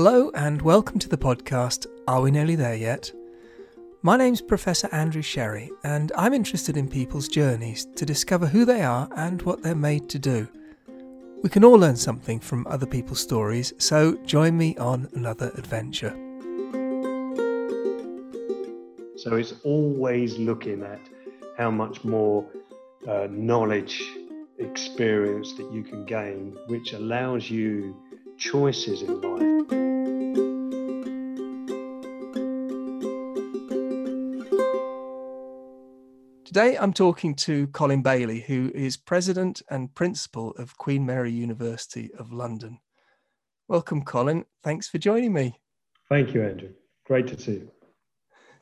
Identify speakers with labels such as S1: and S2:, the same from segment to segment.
S1: Hello, and welcome to the podcast Are We Nearly There Yet? My name's Professor Andrew Sherry, and I'm interested in people's journeys to discover who they are and what they're made to do. We can all learn something from other people's stories, so join me on another adventure.
S2: So it's always looking at how much more uh, knowledge, experience that you can gain, which allows you choices in life.
S1: Today I'm talking to Colin Bailey, who is President and Principal of Queen Mary University of London. Welcome, Colin. Thanks for joining me.
S2: Thank you, Andrew. Great to see you.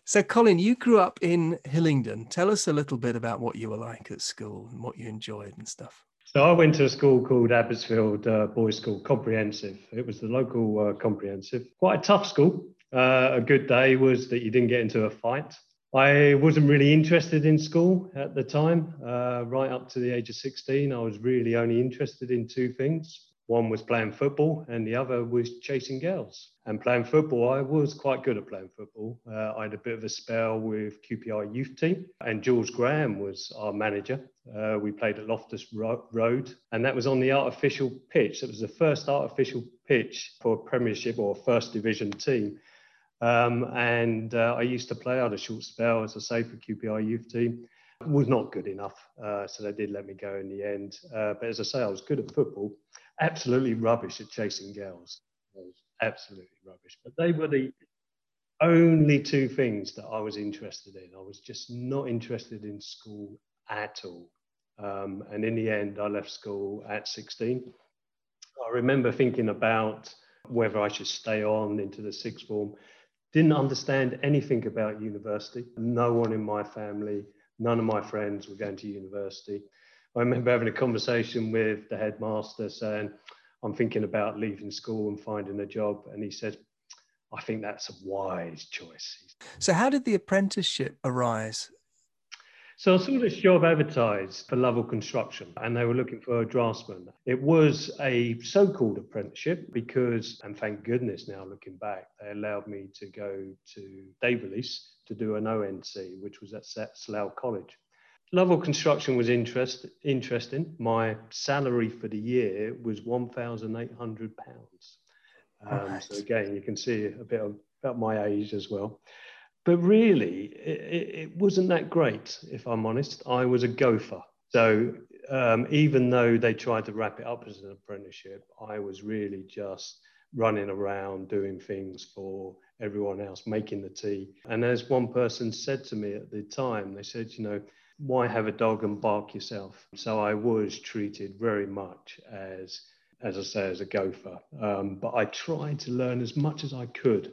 S1: So, Colin, you grew up in Hillingdon. Tell us a little bit about what you were like at school and what you enjoyed and stuff.
S2: So, I went to a school called Abbotsfield uh, Boys School, comprehensive. It was the local uh, comprehensive. Quite a tough school. Uh, a good day was that you didn't get into a fight. I wasn't really interested in school at the time. Uh, right up to the age of 16, I was really only interested in two things one was playing football, and the other was chasing girls. And playing football, I was quite good at playing football. Uh, I had a bit of a spell with QPR youth team, and Jules Graham was our manager. Uh, we played at Loftus Road, and that was on the artificial pitch. It was the first artificial pitch for a Premiership or First Division team. Um, and uh, I used to play. out a short spell, as I say, for QPR youth team. Was not good enough, uh, so they did let me go in the end. Uh, but as I say, I was good at football absolutely rubbish at chasing girls. Absolutely rubbish. But they were the only two things that I was interested in. I was just not interested in school at all. Um, and in the end, I left school at 16. I remember thinking about whether I should stay on into the sixth form. Didn't understand anything about university. No one in my family, none of my friends were going to university. I remember having a conversation with the headmaster saying, I'm thinking about leaving school and finding a job. And he said, I think that's a wise choice.
S1: So, how did the apprenticeship arise?
S2: So, I saw this job advertised for Lovell Construction, and they were looking for a draftsman. It was a so called apprenticeship because, and thank goodness now looking back, they allowed me to go to day release to do an ONC, which was at Slough College. Lovell Construction was interest, interesting. My salary for the year was £1,800. Um, right. So again, you can see a bit of, about my age as well. But really, it, it, wasn't that great, if I'm honest. I was a gopher. So um, even though they tried to wrap it up as an apprenticeship, I was really just running around doing things for everyone else, making the tea. And as one person said to me at the time, they said, you know, why have a dog and bark yourself? So I was treated very much as, as I say, as a gopher. Um, but I tried to learn as much as I could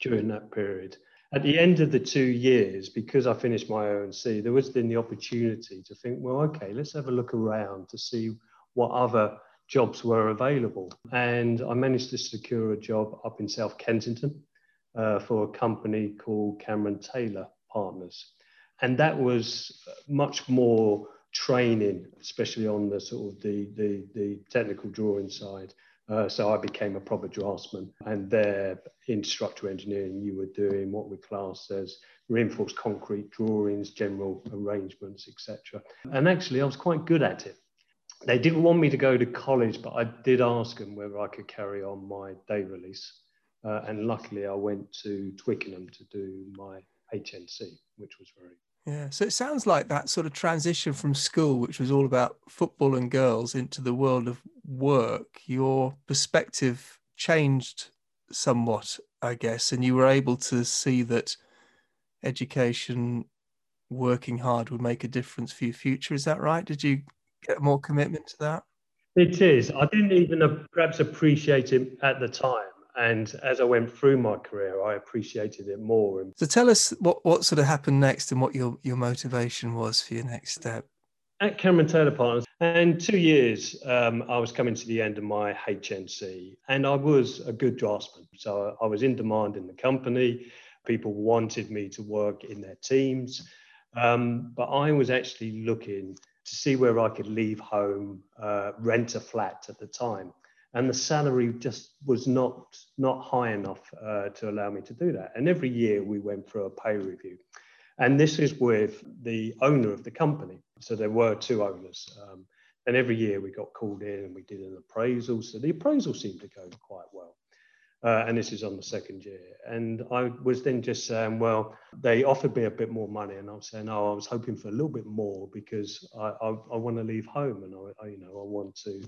S2: during that period. At the end of the two years, because I finished my ONC, there was then the opportunity to think, well, okay, let's have a look around to see what other jobs were available. And I managed to secure a job up in South Kensington uh, for a company called Cameron Taylor Partners and that was much more training, especially on the sort of the the, the technical drawing side. Uh, so I became a proper draftsman, and there in structural engineering, you were doing what we class as reinforced concrete drawings, general arrangements, etc. And actually, I was quite good at it. They didn't want me to go to college, but I did ask them whether I could carry on my day release. Uh, and luckily, I went to Twickenham to do my HNC, which was very
S1: yeah. So it sounds like that sort of transition from school, which was all about football and girls, into the world of work. Your perspective changed somewhat, I guess, and you were able to see that education, working hard, would make a difference for your future. Is that right? Did you get more commitment to that?
S2: It is. I didn't even perhaps appreciate it at the time and as I went through my career, I appreciated it more.
S1: So tell us what, what sort of happened next and what your, your motivation was for your next step.
S2: At Cameron Taylor Partners, and two years, um, I was coming to the end of my HNC, and I was a good draftsman. So I was in demand in the company. People wanted me to work in their teams, um, but I was actually looking to see where I could leave home, uh, rent a flat at the time and the salary just was not not high enough uh, to allow me to do that. And every year we went through a pay review, and this is with the owner of the company. So there were two owners. Um, and every year we got called in and we did an appraisal. So the appraisal seemed to go quite well. Uh, and this is on the second year. And I was then just saying, well, they offered me a bit more money, and I was saying, oh, I was hoping for a little bit more because I, I, I want to leave home, and I, I, you know, I want to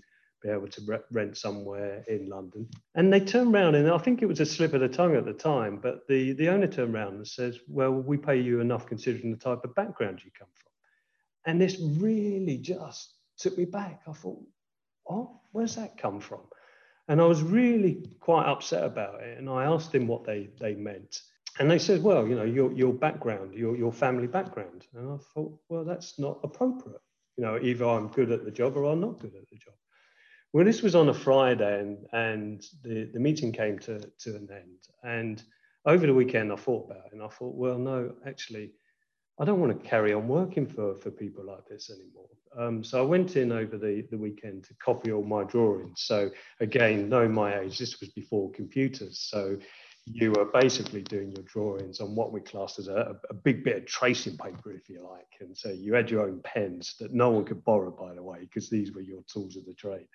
S2: be able to re- rent somewhere in London. And they turned around, and I think it was a slip of the tongue at the time, but the the owner turned around and says, well, we pay you enough considering the type of background you come from. And this really just took me back. I thought, oh, where's that come from? And I was really quite upset about it. And I asked him what they, they meant. And they said, well, you know, your, your background, your, your family background. And I thought, well, that's not appropriate. You know, either I'm good at the job or I'm not good at the job. Well, this was on a Friday and, and the, the meeting came to, to an end. And over the weekend, I thought about it and I thought, well, no, actually, I don't want to carry on working for, for people like this anymore. Um, so I went in over the, the weekend to copy all my drawings. So again, knowing my age, this was before computers. So you were basically doing your drawings on what we classed as a, a big bit of tracing paper, if you like. And so you had your own pens that no one could borrow, by the way, because these were your tools of the trade.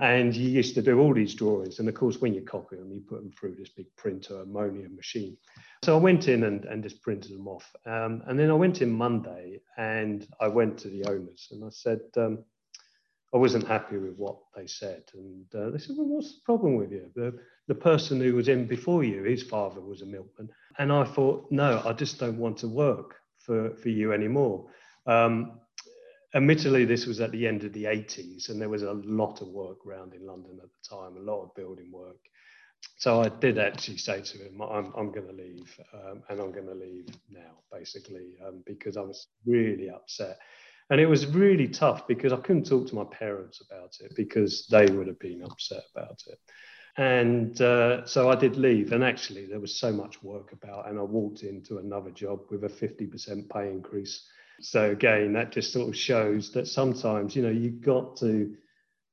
S2: And you used to do all these drawings. And of course, when you copy them, you put them through this big printer ammonia machine. So I went in and, and just printed them off. Um, and then I went in Monday and I went to the owners and I said, um, I wasn't happy with what they said. And uh, they said, Well, what's the problem with you? The, the person who was in before you, his father was a milkman. And I thought, No, I just don't want to work for, for you anymore. Um, admittedly, this was at the end of the 80s, and there was a lot of work around in London at the time, a lot of building work. So I did actually say to him, I'm, I'm going to leave, um, and I'm going to leave now, basically, um, because I was really upset. And it was really tough because I couldn't talk to my parents about it because they would have been upset about it. And uh, so I did leave. And actually, there was so much work about, and I walked into another job with a 50% pay increase so again, that just sort of shows that sometimes, you know, you've got to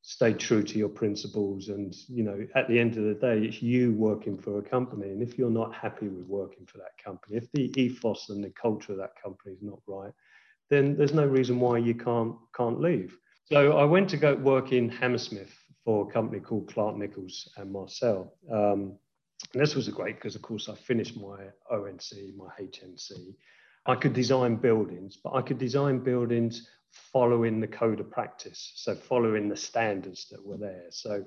S2: stay true to your principles. And, you know, at the end of the day, it's you working for a company. And if you're not happy with working for that company, if the ethos and the culture of that company is not right, then there's no reason why you can't can't leave. So I went to go work in Hammersmith for a company called Clarke Nicholls and Marcel. Um, and this was great because, of course, I finished my ONC, my HNC, I could design buildings, but I could design buildings following the code of practice, so following the standards that were there. So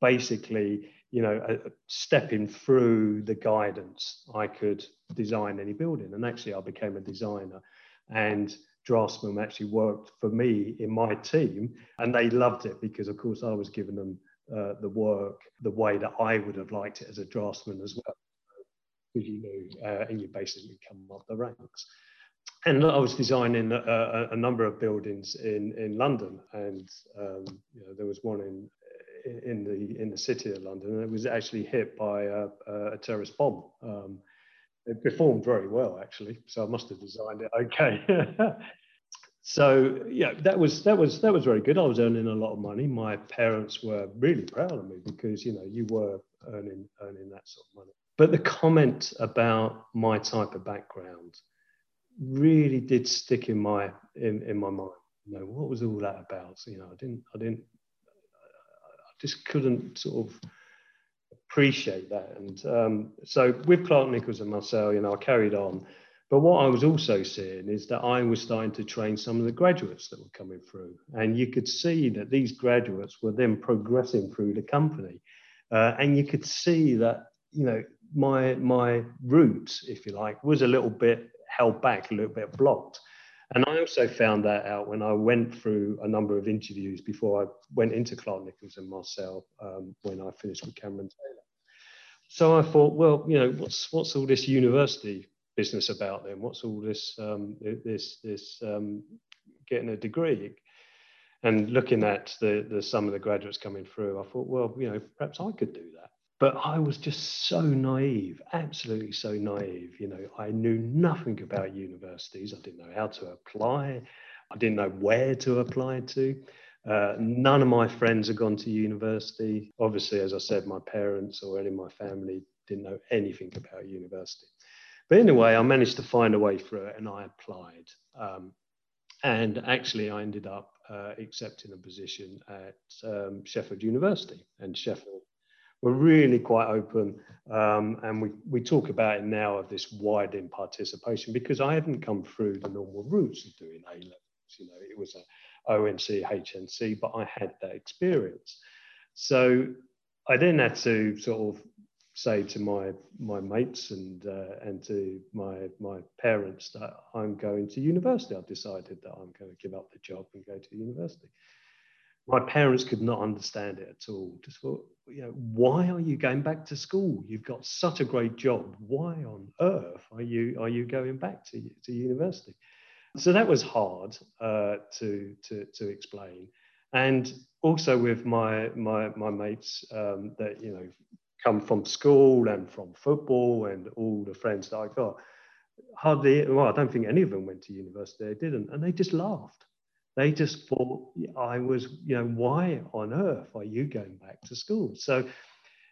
S2: basically, you know, uh, stepping through the guidance, I could design any building. And actually, I became a designer, and draftsmen actually worked for me in my team, and they loved it because, of course, I was giving them uh, the work the way that I would have liked it as a draftsman as well because you uh, and you basically come up the ranks. And I was designing a, a, number of buildings in, in London, and um, you know, there was one in in the in the city of London, and it was actually hit by a, a terrorist bomb. Um, it performed very well, actually, so I must have designed it okay. so yeah, that was that was that was very good. I was earning a lot of money. My parents were really proud of me because you know you were earning earning that sort of money. But the comment about my type of background really did stick in my in, in my mind. You know, what was all that about? You know, I didn't I didn't I just couldn't sort of appreciate that. And um, so with Clarke Nicholls and Marcel, you know, I carried on. But what I was also seeing is that I was starting to train some of the graduates that were coming through. And you could see that these graduates were then progressing through the company. Uh, and you could see that, you know, my my route, if you like, was a little bit held back, a little bit blocked. And I also found that out when I went through a number of interviews before I went into Clarke Nicholls and Marcel um, when I finished with Cameron Taylor. So I thought, well, you know, what's what's all this university business about then? What's all this um, this this um, getting a degree? And looking at the, the some of the graduates coming through, I thought, well, you know, perhaps I could do that. But I was just so naive, absolutely so naive. You know, I knew nothing about universities. I didn't know how to apply. I didn't know where to apply to. Uh, none of my friends had gone to university. Obviously, as I said, my parents or any of my family didn't know anything about university. But anyway, I managed to find a way through it and I applied. Um, and actually, I ended up uh, accepting a position at um, Sheffield University. And Sheffield were really quite open. Um, and we, we talk about it now of this widening participation because I hadn't come through the normal routes of doing A levels. You know, it was a ONC, HNC, but I had that experience. So I then had to sort of say to my my mates and uh, and to my my parents that I'm going to university. I've decided that I'm going to give up the job and go to university. My parents could not understand it at all. Just thought, you know, why are you going back to school? You've got such a great job. Why on earth are you are you going back to to university? So that was hard uh, to to to explain, and also with my my my mates um, that you know come from school and from football and all the friends that I got. Hardly, well, I don't think any of them went to university. They didn't, and they just laughed. They just thought I was, you know, why on earth are you going back to school? So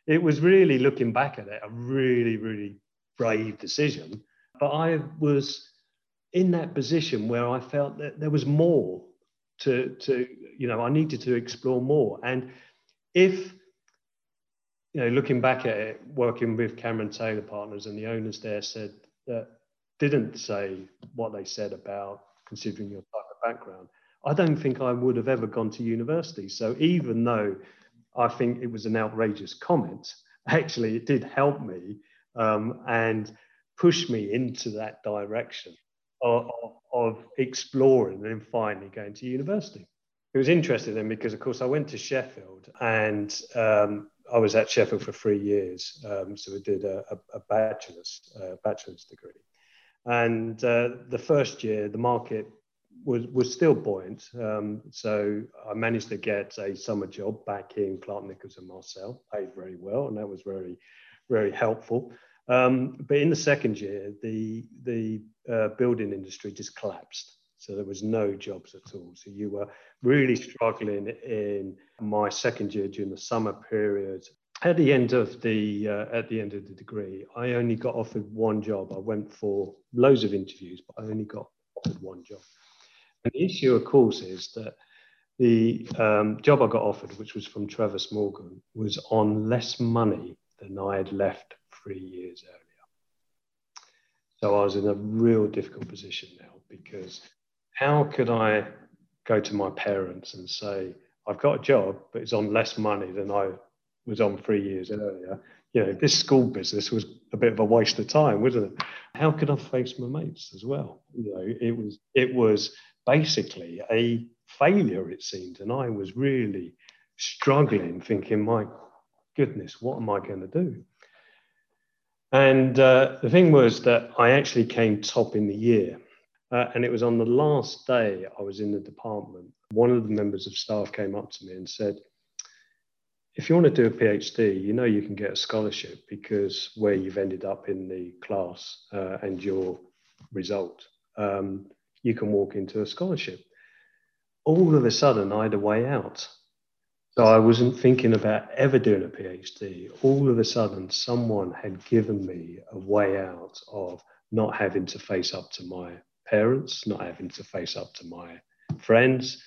S2: it was really looking back at it, a really, really brave decision. But I was in that position where I felt that there was more to, to you know, I needed to explore more. And if you know, looking back at it, working with Cameron Taylor Partners and the owners there said that didn't say what they said about considering your type of background. I don't think I would have ever gone to university. So even though I think it was an outrageous comment, actually it did help me um, and push me into that direction of, of exploring and then finally going to university. It was interesting then because, of course, I went to Sheffield and um, I was at Sheffield for three years, um, so I did a, a, a bachelor's uh, bachelor's degree. And uh, the first year, the market was was still buoyant. Um, so I managed to get a summer job back in Clarke Nicholls and Marcel, paid very well, and that was very very helpful. Um, but in the second year, the the uh, building industry just collapsed. So there was no jobs at all. So you were really struggling in my second year during the summer period. At the end of the uh, at the end of the degree, I only got offered one job. I went for loads of interviews, but I only got offered one job. And the issue, of course, is that the um, job I got offered, which was from Travis Morgan, was on less money than I had left three years earlier. So I was in a real difficult position now because how could I go to my parents and say, I've got a job, but it's on less money than I was on three years earlier? You know, this school business was a bit of a waste of time, wasn't it? How could I face my mates as well? You know, it was it was basically a failure, it seemed, and I was really struggling, thinking, my goodness, what am I going to do? And uh, the thing was that I actually came top in the year. Uh, and it was on the last day I was in the department. One of the members of staff came up to me and said, if you want to do a PhD, you know you can get a scholarship because where you've ended up in the class uh, and your result, um, you can walk into a scholarship. All of a sudden, I had a way out. So I wasn't thinking about ever doing a PhD. All of a sudden, someone had given me a way out of not having to face up to my parents, not having to face up to my friends,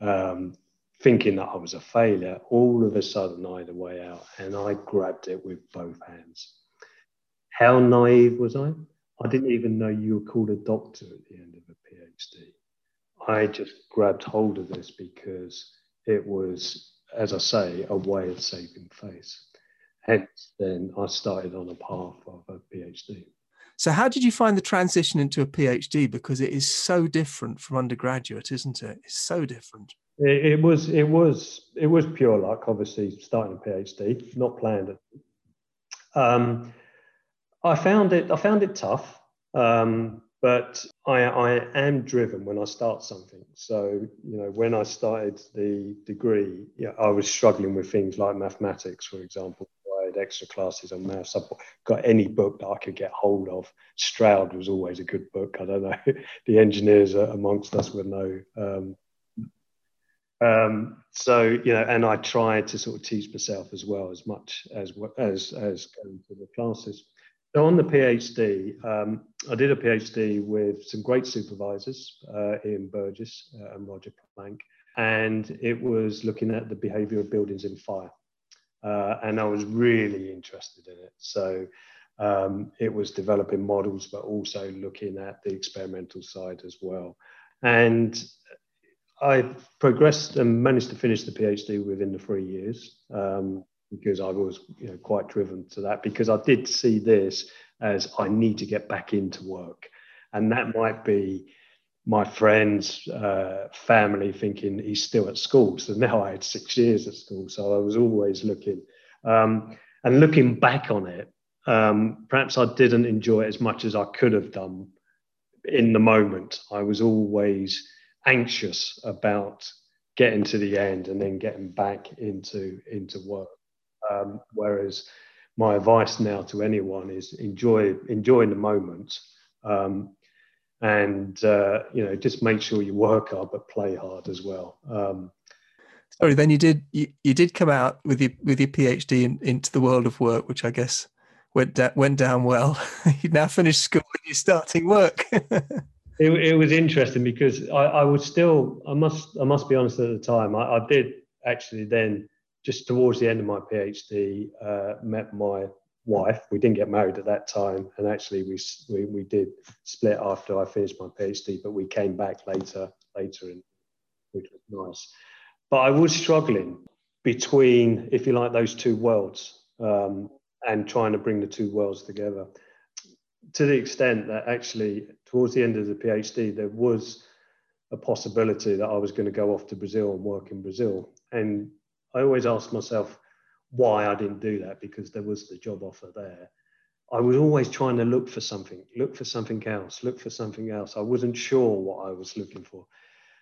S2: um, thinking that I was a failure. All of a sudden, I had a way out, and I grabbed it with both hands. How naive was I? I didn't even know you were called a doctor at the end of a PhD. I just grabbed hold of this because it was, as I say, a way of saving face. Hence, then I started on a path of a PhD.
S1: So, how did you find the transition into a PhD? Because it is so different from undergraduate, isn't it? It's so different.
S2: It, it was, it was, it was pure luck. Obviously, starting a PhD, not planned. Um, I found it. I found it tough, um, but I, I am driven when I start something. So, you know, when I started the degree, yeah, I was struggling with things like mathematics, for example I had extra classes on maths. I've got any book that I could get hold of. Stroud was always a good book. I don't know, the engineers amongst us would know. Um, Um, so you know, and I tried to sort of teach myself as well as much as as as going to the classes. So on the PhD, um, I did a PhD with some great supervisors, uh, Ian Burgess uh, and Roger Plank, and it was looking at the behaviour of buildings in fire. Uh, and I was really interested in it. So um, it was developing models, but also looking at the experimental side as well. And I progressed and managed to finish the PhD within the three years um, because I was you know, quite driven to that because I did see this as I need to get back into work. And that might be my friends, uh, family thinking he's still at school. So now I had six years at school. So I was always looking. Um, and looking back on it, um, perhaps I didn't enjoy it as much as I could have done in the moment. I was always anxious about getting to the end and then getting back into into work. Um, whereas my advice now to anyone is enjoy enjoying the moment um, and uh, you know just make sure you work hard but play hard as well. Um,
S1: sorry then you did you, you did come out with your with your phd in, into the world of work which i guess went da- went down well. You now finished school and you're starting work.
S2: It, it was interesting because I, I was still i must i must be honest at the time i, I did actually then just towards the end of my phd uh, met my wife. We didn't get married at that time, and actually we, we we did split after I finished my PhD, but we came back later later, in, which was nice. But I was struggling between, if you like, those two worlds, um, and trying to bring the two worlds together. To the extent that actually, towards the end of the PhD, there was a possibility that I was going to go off to Brazil and work in Brazil. And I always ask myself, why I didn't do that because there was the job offer there. I was always trying to look for something, look for something else, look for something else. I wasn't sure what I was looking for.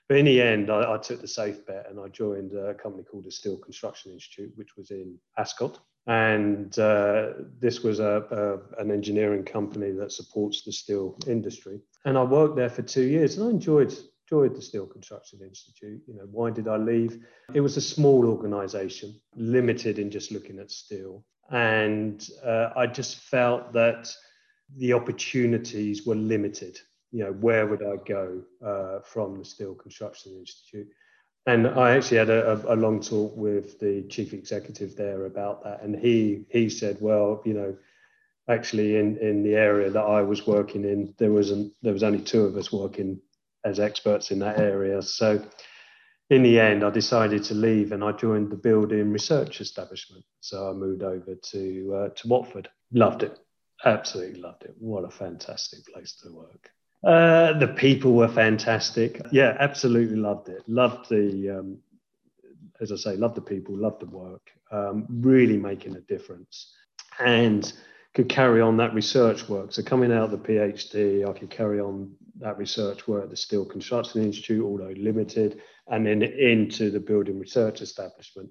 S2: But in the end, I, I took the safe bet and I joined a company called the Steel Construction Institute, which was in Ascot. And uh, this was a, a, an engineering company that supports the steel industry. And I worked there for two years and I enjoyed enjoyed the Steel Construction Institute. You know, why did I leave? It was a small organization, limited in just looking at steel. And uh, I just felt that the opportunities were limited. You know, where would I go uh, from the Steel Construction Institute? And I actually had a, a, long talk with the chief executive there about that. And he he said, well, you know, actually in, in the area that I was working in, there wasn't there was only two of us working as experts in that area. So in the end, I decided to leave and I joined the building research establishment. So I moved over to uh, to Watford. Loved it, absolutely loved it. What a fantastic place to work. Uh, the people were fantastic. Yeah, absolutely loved it. Loved the, um, as I say, loved the people, loved the work. Um, really making a difference, and could carry on that research work. So coming out of the PhD, I could carry on that research work at the Steel Construction Institute, although limited, and then into the building research establishment.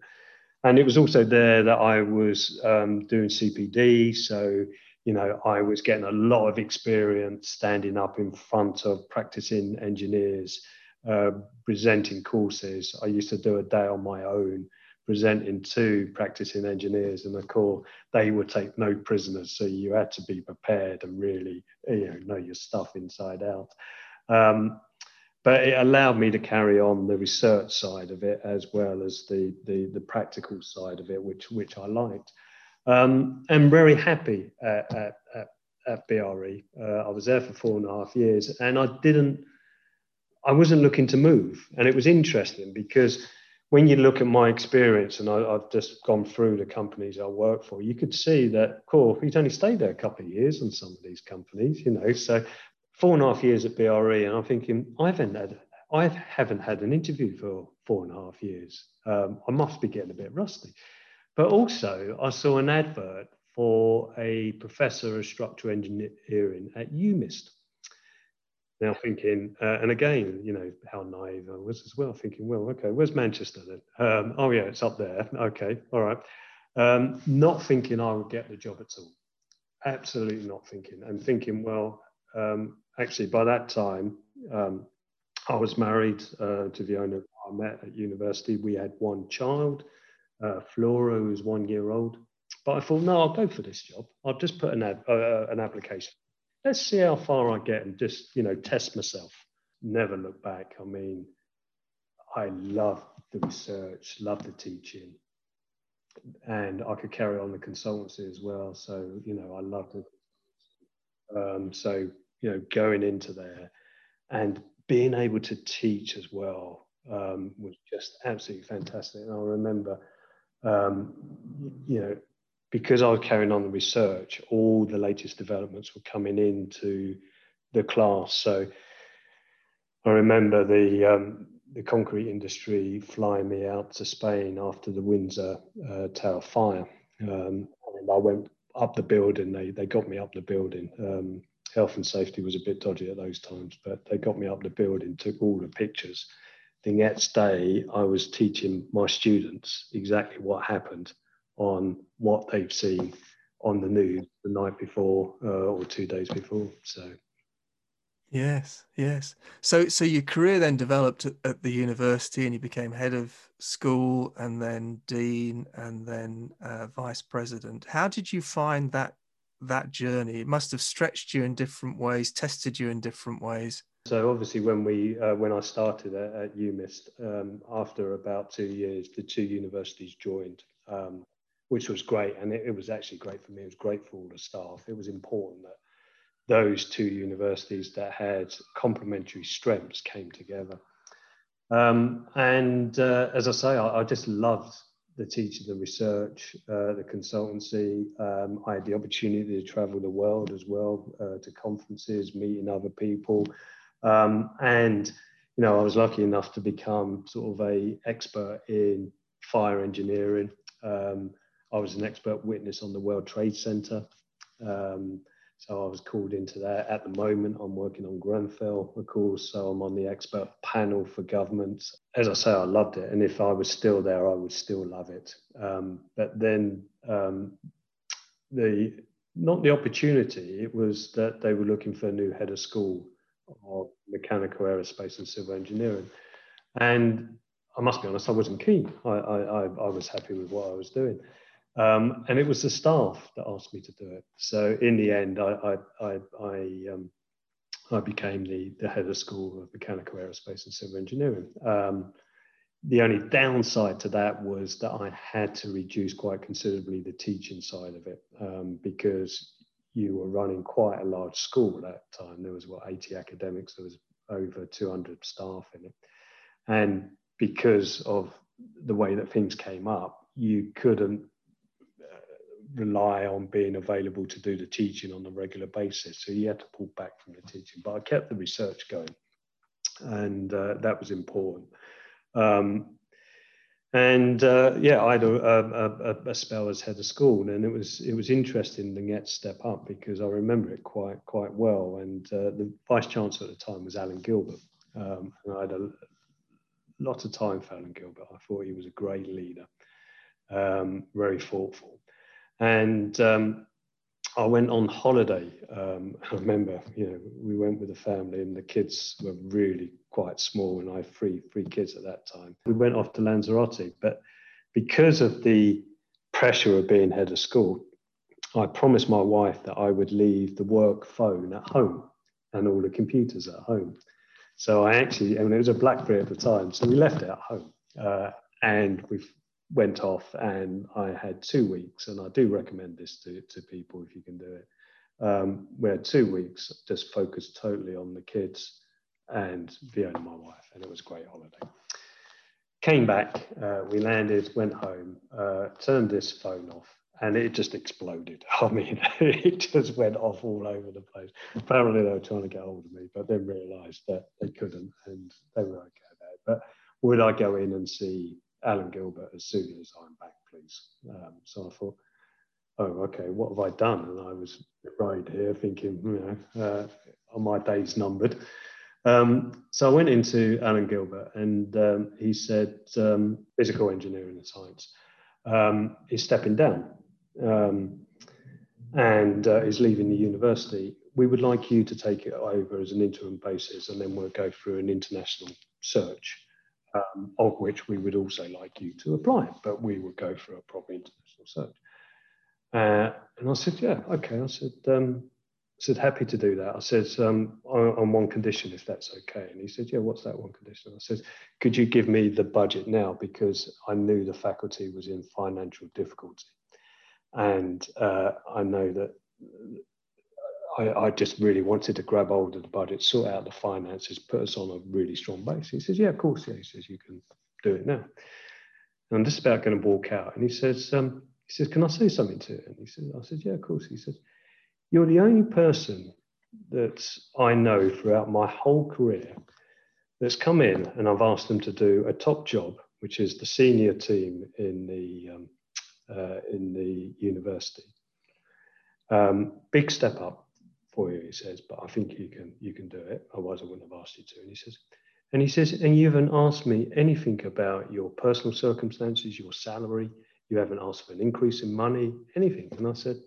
S2: And it was also there that I was um, doing CPD. So, you know, I was getting a lot of experience standing up in front of practicing engineers, uh, presenting courses. I used to do a day on my own presenting to practicing engineers in the course they would take no prisoners. So you had to be prepared and really you know know your stuff inside out. Um, but it allowed me to carry on the research side of it as well as the the, the practical side of it which which I liked. Um, I'm very happy at, at, at, at BRE uh, I was there for four and a half years and I didn't I wasn't looking to move. And it was interesting because when you look at my experience, and I, have just gone through the companies I work for, you could see that, cool, he's only stayed there a couple of years in some of these companies, you know. So four and a half years at BRE, and I'm thinking, I haven't had, I haven't had an interview for four and a half years. Um, I must be getting a bit rusty. But also, I saw an advert for a professor of structural engineering at UMIST now thinking, uh, and again, you know, how naive I was as well, thinking, well, okay, where's Manchester then? Um, oh, yeah, it's up there. Okay, all right. Um, not thinking I would get the job at all. Absolutely not thinking. And thinking, well, um, actually, by that time, um, I was married uh, to the owner I met at university. We had one child, uh, Flora, who was one year old. But I thought, no, I'll go for this job. I'll just put an, ad, uh, an application. Let's see how far I get and just, you know, test myself. Never look back. I mean, I love the research, love the teaching, and I could carry on the consultancy as well. So, you know, I love it. Um, so, you know, going into there and being able to teach as well um, was just absolutely fantastic. And I remember, um, you know, because I was carrying on the research, all the latest developments were coming into the class. So I remember the um, the concrete industry flying me out to Spain after the Windsor uh, Tower fire. Um, and I went up the building. They they got me up the building. Um, health and safety was a bit dodgy at those times, but they got me up the building, took all the pictures. The next day, I was teaching my students exactly what happened on what they've seen on the news the night before uh, or two days before. So,
S1: yes, yes. So, so your career then developed at, at the university, and you became head of school, and then dean, and then uh, vice president. How did you find that that journey? It must have stretched you in different ways, tested you in different ways.
S2: So obviously, when we uh, when I started at, at UMIST, um, after about two years, the two universities joined, um, which was great, and it, it, was actually great for me. It was great for all the staff. It was important that those two universities that had complementary strengths came together. Um, and uh, as I say, I, I just loved the teaching, the research, uh, the consultancy. Um, I had the opportunity to travel the world as well uh, to conferences, meeting other people, um, and you know I was lucky enough to become sort of a expert in fire engineering. I was an expert witness on the World Trade Center. Um, so I was called into that. At the moment, I'm working on Grenfell, of course. So I'm on the expert panel for governments. As I say, I loved it. And if I was still there, I would still love it. Um, but then um, the not the opportunity, it was that they were looking for a new head of school of mechanical aerospace and civil engineering. And I must be honest, I wasn't keen. I, I, I was happy with what I was doing. Um, and it was the staff that asked me to do it. So in the end, I, I, I, I, um, I became the, the head of school of mechanical aerospace and civil engineering. Um, the only downside to that was that I had to reduce quite considerably the teaching side of it um, because you were running quite a large school at that time. There was what 80 academics, there was over 200 staff in it. And because of the way that things came up, you couldn't rely on being available to do the teaching on a regular basis. So you had to pull back from the teaching, but I kept the research going, and uh, that was important. Um, and uh, yeah, I had a, a, a, spell as head of school, and it was it was interesting to get step up because I remember it quite quite well. And uh, the vice chancellor at the time was Alan Gilbert, um, and I had a lot of time for Alan Gilbert. I thought he was a great leader, um, very thoughtful. And um, I went on holiday. Um, I remember, you know, we went with the family, and the kids were really quite small, and I had three three kids at that time. We went off to Lanzarote, but because of the pressure of being head of school, I promised my wife that I would leave the work phone at home and all the computers at home. So I actually, I mean, it was a BlackBerry at the time, so we left it at home, uh, and we've went off and I had two weeks, and I do recommend this to, to people if you can do it. Um, we had two weeks just focused totally on the kids and Fiona, my wife, and it was a great holiday. Came back, uh, we landed, went home, uh, turned this phone off, and it just exploded. I mean, it just went off all over the place. Apparently, they were trying to get hold of me, but then realised that they couldn't, and they were okay it. But would I go in and see Alan Gilbert as soon as I'm back, please. Um, so I thought, oh, okay, what have I done? And I was right here thinking, you know, uh, are my days numbered? Um, so I went into Alan Gilbert and um, he said, um, physical engineering and science um, is stepping down um, and uh, is leaving the university. We would like you to take it over as an interim basis and then we'll go through an international search um, of which we would also like you to apply, but we would go for a proper international search. Uh, and I said, yeah, okay. I said, um, I said, happy to do that. I said, um, on, on, one condition, if that's okay. And he said, yeah, what's that one condition? I said, could you give me the budget now? Because I knew the faculty was in financial difficulty. And uh, I know that I, I, just really wanted to grab hold of the budget, sort out the finances, put us on a really strong base. He says, yeah, of course. Yeah. He says, you can do it now. And I'm just about going to walk out. And he says, um, he says, can I say something to it? And he says, I said, yeah, of course. He says, you're the only person that I know throughout my whole career that's come in and I've asked them to do a top job, which is the senior team in the um, uh, in the university. Um, big step up for you, he says, but I think you can you can do it. Otherwise, I wouldn't have asked you to. And he says, and he says, and you haven't asked me anything about your personal circumstances, your salary. You haven't asked for an increase in money, anything. And I said,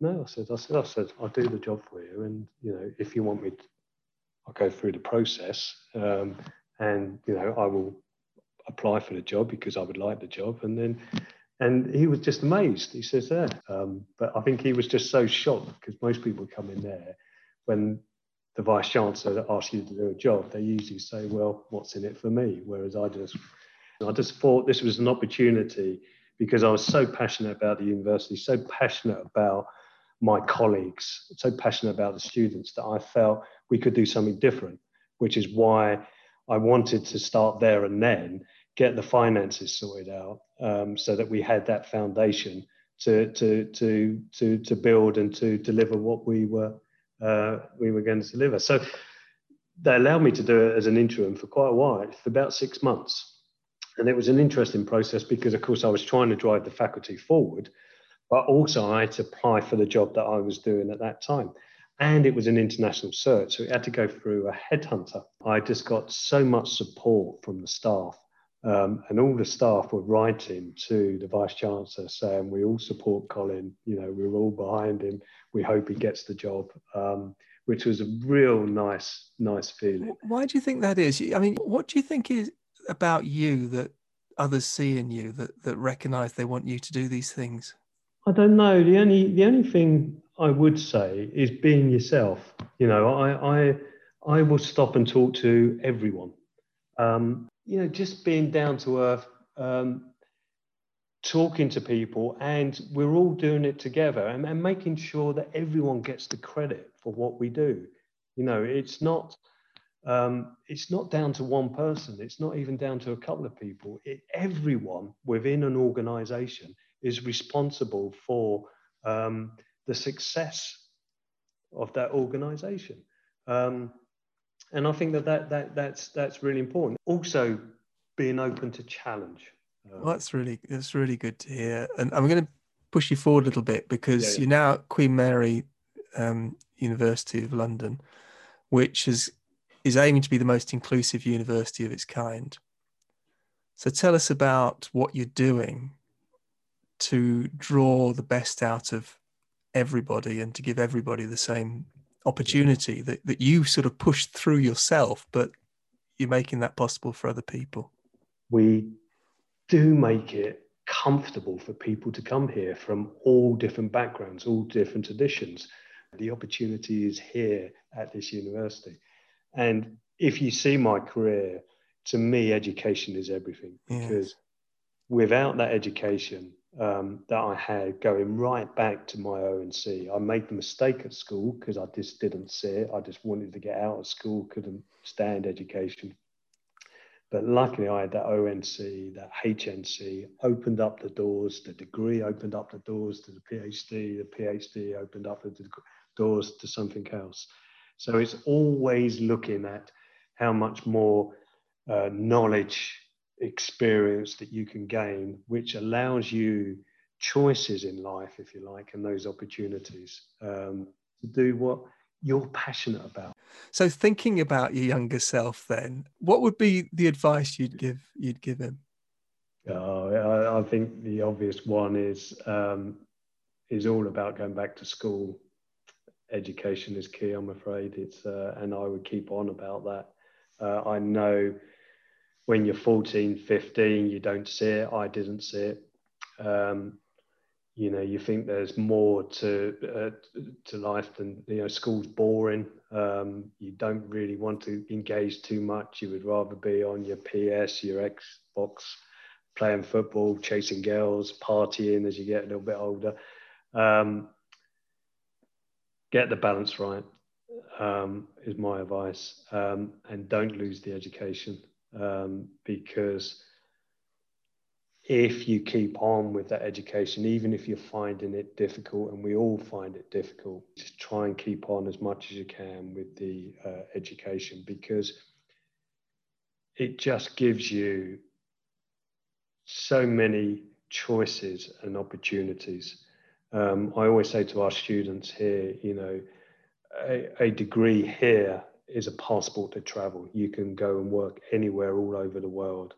S2: no, I said, I said, I said, I'll do the job for you. And, you know, if you want me, to, I'll go through the process. Um, and, you know, I will apply for the job because I would like the job. And then, and he was just amazed. He says, yeah. Um, but I think he was just so shocked because most people come in there when the vice chancellor asks you to do a job, they usually say, well, what's in it for me? Whereas I just, I just thought this was an opportunity because I was so passionate about the university, so passionate about my colleagues, so passionate about the students that I felt we could do something different, which is why I wanted to start there and then get the finances sorted out um, so that we had that foundation to, to, to, to, to build and to deliver what we were, uh, we were going to deliver. So they allowed me to do it as an interim for quite a while, for about six months. And it was an interesting process because, of course, I was trying to drive the faculty forward but also I had to apply for the job that I was doing at that time. And it was an international search, so it had to go through a headhunter. I just got so much support from the staff. Um, and all the staff were writing to the vice chancellor saying, "We all support Colin. You know, we're all behind him. We hope he gets the job." Um, which was a real nice, nice feeling.
S1: Why do you think that is? I mean, what do you think is about you that others see in you that that recognise they want you to do these things?
S2: I don't know. The only the only thing I would say is being yourself. You know, I I I will stop and talk to everyone. Um, you know, just being down to earth, um, talking to people, and we're all doing it together, and, and making sure that everyone gets the credit for what we do. You know, it's not. Um, it's not down to one person. It's not even down to a couple of people. It, everyone within an organization is responsible for um, the success of that organization. Um, and I think that, that, that that's, that's really important. Also, being open to challenge.
S1: Well, that's really that's really good to hear. And I'm going to push you forward a little bit because yeah, yeah. you're now at Queen Mary um, University of London, which is is aiming to be the most inclusive university of its kind. So tell us about what you're doing to draw the best out of everybody and to give everybody the same opportunity that, that you sort of pushed through yourself, but you're making that possible for other people.
S2: We do make it comfortable for people to come here from all different backgrounds, all different traditions. The opportunity is here at this university. And if you see my career, to me, education is everything because yes. without that education, um, that I had going right back to my ONC. I made the mistake at school because I just didn't see it. I just wanted to get out of school, couldn't stand education. But luckily, I had that ONC, that HNC opened up the doors. The degree opened up the doors to the PhD. The PhD opened up the doors to something else. So it's always looking at how much more uh, knowledge experience that you can gain, which allows you choices in life, if you like, and those opportunities um, to do what you're passionate about.
S1: So, thinking about your younger self, then, what would be the advice you'd give you'd give him?
S2: Uh, I, I, think the obvious one is um, is all about going back to school. Education is key. I'm afraid it's, uh, and I would keep on about that. Uh, I know when you're 14, 15, you don't see it. I didn't see it. Um, you know, you think there's more to uh, to life than you know. School's boring. Um, you don't really want to engage too much. You would rather be on your PS, your Xbox, playing football, chasing girls, partying as you get a little bit older. Um, get the balance right um, is my advice, um, and don't lose the education um, because if you keep on with that education, even if you're finding it difficult, and we all find it difficult, just try and keep on as much as you can with the uh, education because it just gives you so many choices and opportunities. Um, I always say to our students here, you know, a, a degree here is a passport to travel. You can go and work anywhere all over the world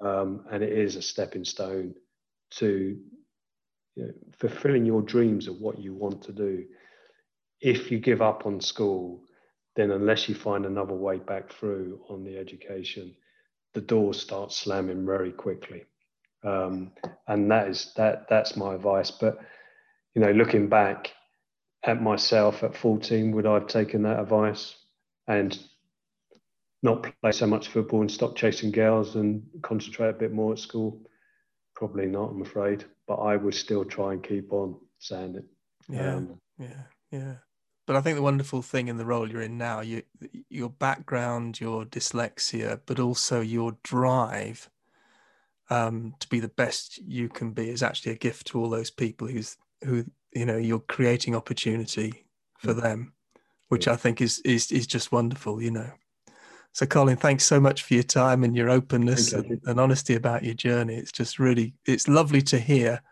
S2: um, and it is a stepping stone to you know, fulfilling your dreams of what you want to do. If you give up on school, then unless you find another way back through on the education, the doors start slamming very quickly. Um, and that is that that's my advice. But you know, looking back at myself at 14, would I have taken that advice? And not play so much football and stop chasing girls and concentrate a bit more at school? Probably not, I'm afraid. But I would still try and keep on saying it.
S1: Yeah, um, yeah, yeah. But I think the wonderful thing in the role you're in now, you, your background, your dyslexia, but also your drive um, to be the best you can be, is actually a gift to all those people who's who you know you're creating opportunity for mm. them, which. I think is is is just wonderful. You know. So, Colin, thanks so much for your time and your openness and, and, honesty about your journey. It's just really, it's lovely to hear,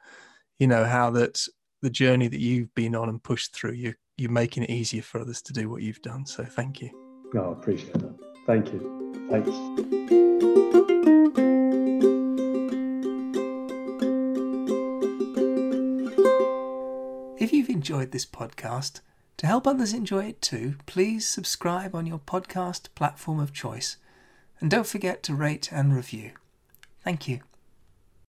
S1: you know, how that the journey that you've been on and pushed through, you, you're making it easier for others to do what you've done. So, thank you.
S2: No, I appreciate that. Thank you. Thanks.
S1: If you've enjoyed this podcast, to help others enjoy it too, please subscribe on your podcast platform of choice and don't forget to rate and review. Thank you.